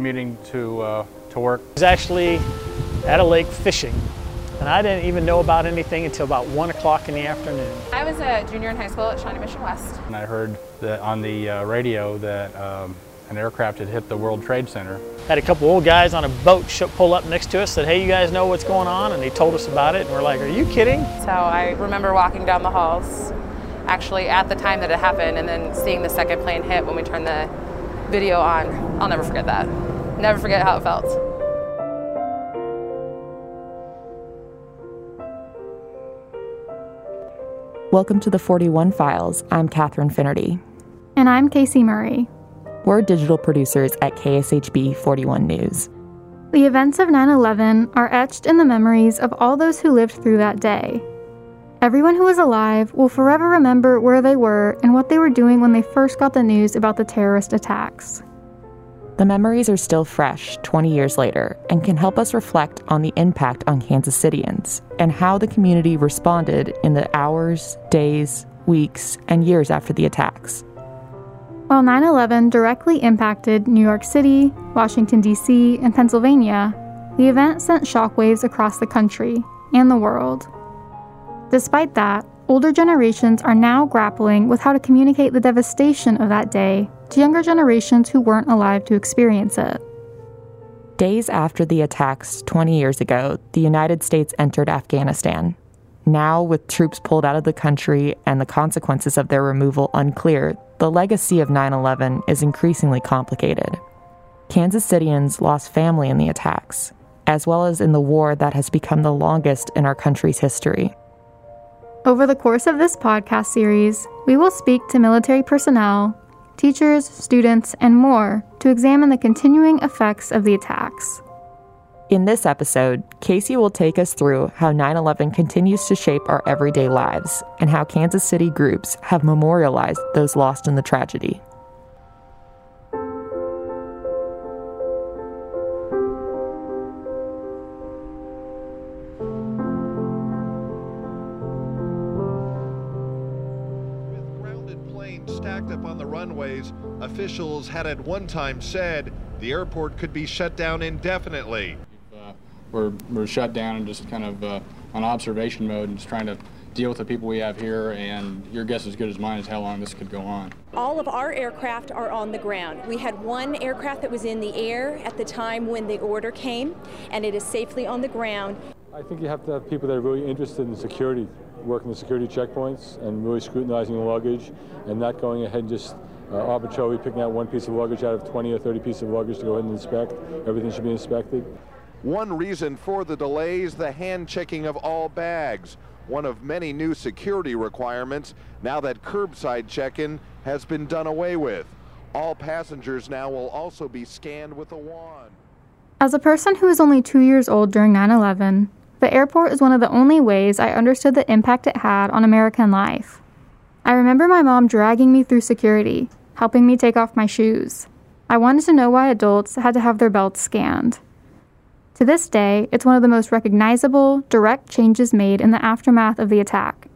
commuting to, uh, to work. I was actually at a lake fishing, and I didn't even know about anything until about 1 o'clock in the afternoon. I was a junior in high school at Shawnee Mission West. And I heard that on the uh, radio that um, an aircraft had hit the World Trade Center. Had a couple old guys on a boat pull up next to us, said, hey, you guys know what's going on? And they told us about it, and we're like, are you kidding? So I remember walking down the halls actually at the time that it happened and then seeing the second plane hit when we turned the video on. I'll never forget that. Never forget how it felt. Welcome to the 41 Files. I'm Katharine Finnerty. And I'm Casey Murray. We're digital producers at KSHB 41 News. The events of 9 11 are etched in the memories of all those who lived through that day. Everyone who is alive will forever remember where they were and what they were doing when they first got the news about the terrorist attacks. The memories are still fresh 20 years later and can help us reflect on the impact on Kansas Cityans and how the community responded in the hours, days, weeks, and years after the attacks. While 9 11 directly impacted New York City, Washington, D.C., and Pennsylvania, the event sent shockwaves across the country and the world. Despite that, older generations are now grappling with how to communicate the devastation of that day to younger generations who weren't alive to experience it. Days after the attacks 20 years ago, the United States entered Afghanistan. Now, with troops pulled out of the country and the consequences of their removal unclear, the legacy of 9 11 is increasingly complicated. Kansas Cityans lost family in the attacks, as well as in the war that has become the longest in our country's history. Over the course of this podcast series, we will speak to military personnel, teachers, students, and more to examine the continuing effects of the attacks. In this episode, Casey will take us through how 9 11 continues to shape our everyday lives and how Kansas City groups have memorialized those lost in the tragedy. Officials had at one time said the airport could be shut down indefinitely. Uh, we're, we're shut down and just kind of uh, on observation mode and just trying to deal with the people we have here, and your guess is as good as mine as how long this could go on. All of our aircraft are on the ground. We had one aircraft that was in the air at the time when the order came, and it is safely on the ground. I think you have to have people that are really interested in security, working the security checkpoints and really scrutinizing the luggage and not going ahead and just uh, arbitrarily picking out one piece of luggage out of 20 or 30 pieces of luggage to go ahead and inspect. Everything should be inspected. One reason for the delays, the hand checking of all bags. One of many new security requirements now that curbside check-in has been done away with. All passengers now will also be scanned with a wand. As a person who was only two years old during 9 11, the airport is one of the only ways I understood the impact it had on American life. I remember my mom dragging me through security, helping me take off my shoes. I wanted to know why adults had to have their belts scanned. To this day, it's one of the most recognizable, direct changes made in the aftermath of the attack.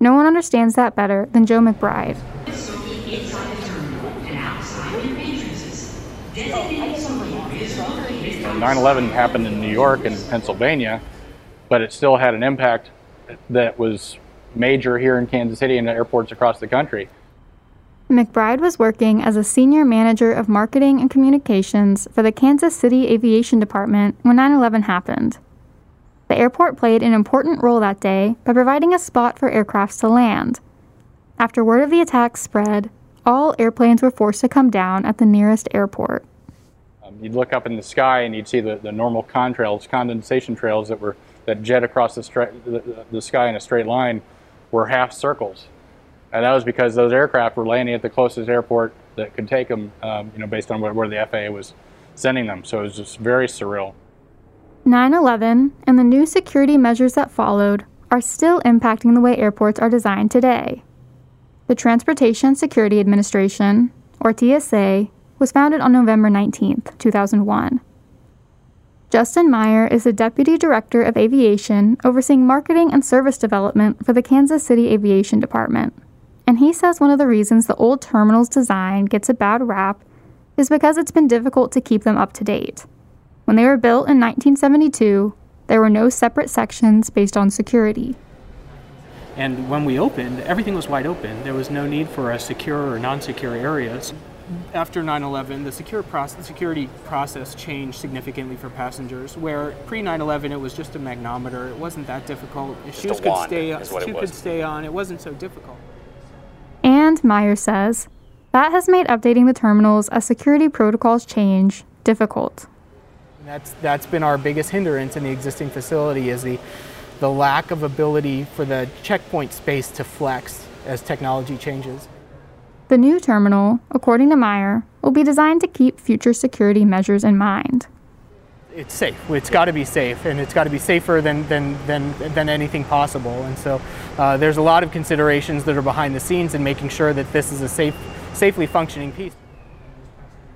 No one understands that better than Joe McBride. 9/11 happened in New York and Pennsylvania, but it still had an impact that was major here in Kansas City and airports across the country. McBride was working as a senior manager of marketing and communications for the Kansas City Aviation Department when 9 11 happened. The airport played an important role that day by providing a spot for aircrafts to land. After word of the attack spread, all airplanes were forced to come down at the nearest airport. Um, you'd look up in the sky and you'd see the, the normal contrails, condensation trails that were that jet across the, the, the sky in a straight line were half circles and that was because those aircraft were landing at the closest airport that could take them, um, you know, based on where, where the FAA was sending them. So it was just very surreal. 9 11 and the new security measures that followed are still impacting the way airports are designed today. The Transportation Security Administration, or TSA, was founded on November 19, 2001. Justin Meyer is the Deputy Director of Aviation overseeing marketing and service development for the Kansas City Aviation Department and he says one of the reasons the old terminal's design gets a bad rap is because it's been difficult to keep them up to date. When they were built in 1972, there were no separate sections based on security. And when we opened, everything was wide open. There was no need for a secure or non-secure areas. After 9/11, the secure process, security process changed significantly for passengers. Where pre 9/11, it was just a magnometer. It wasn't that difficult. Shoes could stay. is what shoe could stay on. It wasn't so difficult. And Meyer says that has made updating the terminals as security protocols change difficult. That's that's been our biggest hindrance in the existing facility is the the lack of ability for the checkpoint space to flex as technology changes. The new terminal, according to Meyer, will be designed to keep future security measures in mind. It's safe. It's got to be safe, and it's got to be safer than than than than anything possible. And so, uh, there's a lot of considerations that are behind the scenes in making sure that this is a safe, safely functioning piece.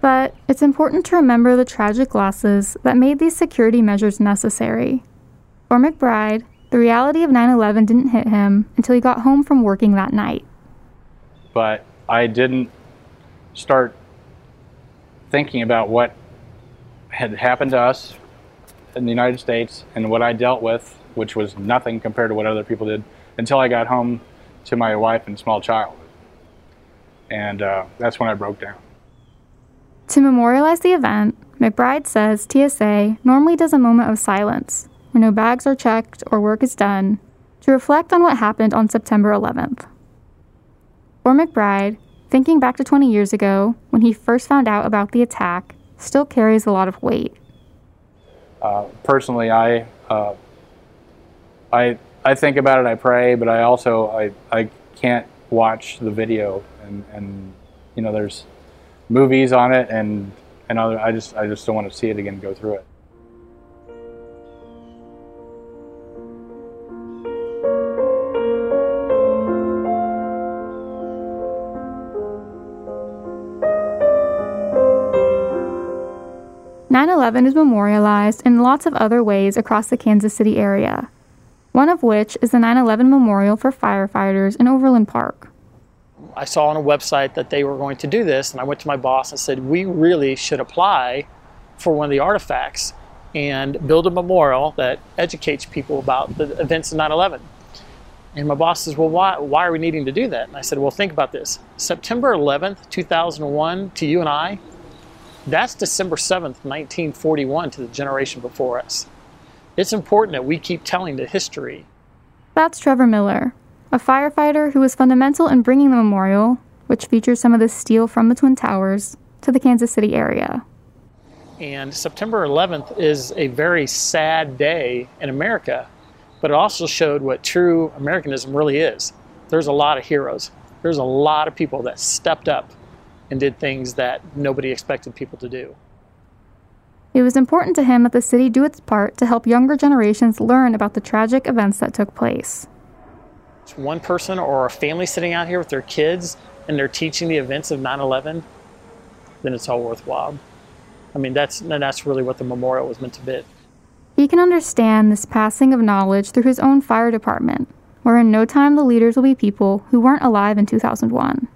But it's important to remember the tragic losses that made these security measures necessary. For McBride, the reality of 9 11 didn't hit him until he got home from working that night. but I didn't start thinking about what had happened to us in the United States and what I dealt with, which was nothing compared to what other people did, until I got home to my wife and small child. And uh, that's when I broke down. To memorialize the event, McBride says TSA normally does a moment of silence where no bags are checked or work is done to reflect on what happened on September 11th. For McBride, thinking back to 20 years ago when he first found out about the attack still carries a lot of weight. Uh, personally, I, uh, I, I think about it. I pray, but I also I, I can't watch the video, and, and you know there's movies on it, and and other. I just I just don't want to see it again. Go through it. Nine 11 is memorialized in lots of other ways across the Kansas City area, one of which is the 9 11 Memorial for Firefighters in Overland Park. I saw on a website that they were going to do this, and I went to my boss and said, We really should apply for one of the artifacts and build a memorial that educates people about the events of 9 11. And my boss says, Well, why, why are we needing to do that? And I said, Well, think about this. September 11th, 2001, to you and I, that's December 7th, 1941, to the generation before us. It's important that we keep telling the history That's Trevor Miller, a firefighter who was fundamental in bringing the memorial, which features some of the steel from the Twin Towers, to the Kansas City area. And September 11th is a very sad day in America, but it also showed what true Americanism really is. There's a lot of heroes. There's a lot of people that stepped up and did things that nobody expected people to do. It was important to him that the city do its part to help younger generations learn about the tragic events that took place. It's one person or a family sitting out here with their kids and they're teaching the events of 9 11, then it's all worthwhile. I mean, that's, that's really what the memorial was meant to be. He can understand this passing of knowledge through his own fire department, where in no time the leaders will be people who weren't alive in 2001.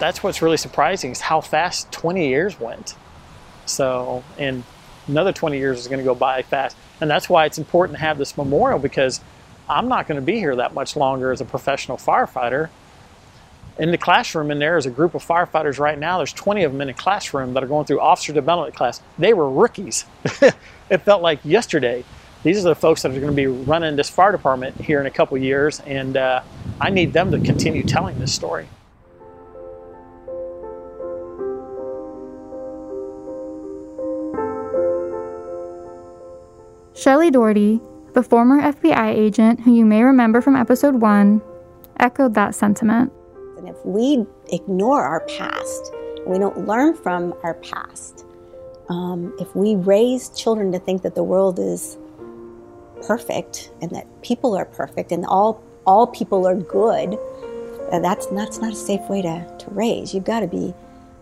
That's what's really surprising is how fast 20 years went. So, and another 20 years is going to go by fast. And that's why it's important to have this memorial because I'm not going to be here that much longer as a professional firefighter. In the classroom, in there is a group of firefighters right now. There's 20 of them in a classroom that are going through officer development class. They were rookies. it felt like yesterday. These are the folks that are going to be running this fire department here in a couple years, and uh, I need them to continue telling this story. Shelley Doherty, the former FBI agent who you may remember from episode 1, echoed that sentiment. And if we ignore our past, we don't learn from our past, um, if we raise children to think that the world is perfect and that people are perfect and all all people are good, uh, that's that's not a safe way to, to raise. You've got to be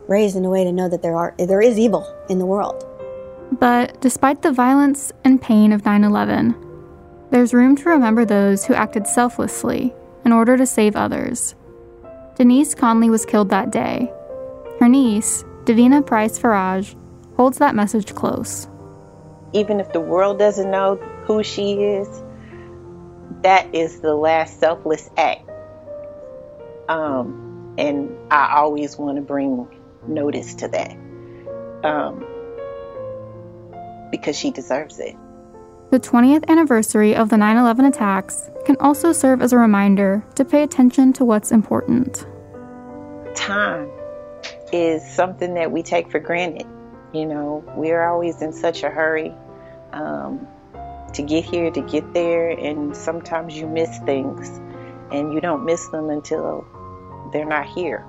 raised in a way to know that there are there is evil in the world. But despite the violence and pain of 9 11, there's room to remember those who acted selflessly in order to save others. Denise Conley was killed that day. Her niece, Davina Price Faraj, holds that message close. Even if the world doesn't know who she is, that is the last selfless act. Um, and I always want to bring notice to that um, because she deserves it. The 20th anniversary of the 9 11 attacks can also serve as a reminder to pay attention to what's important. Time is something that we take for granted. You know, we're always in such a hurry um, to get here, to get there, and sometimes you miss things and you don't miss them until they're not here.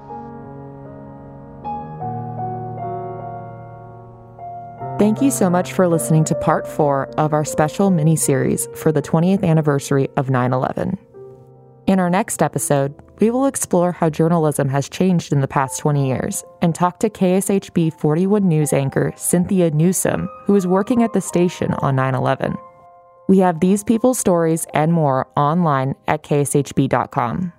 Thank you so much for listening to part four of our special mini series for the 20th anniversary of 9 11. In our next episode, we will explore how journalism has changed in the past 20 years and talk to KSHB 41 news anchor Cynthia Newsom, who is working at the station on 9 11. We have these people's stories and more online at kshb.com.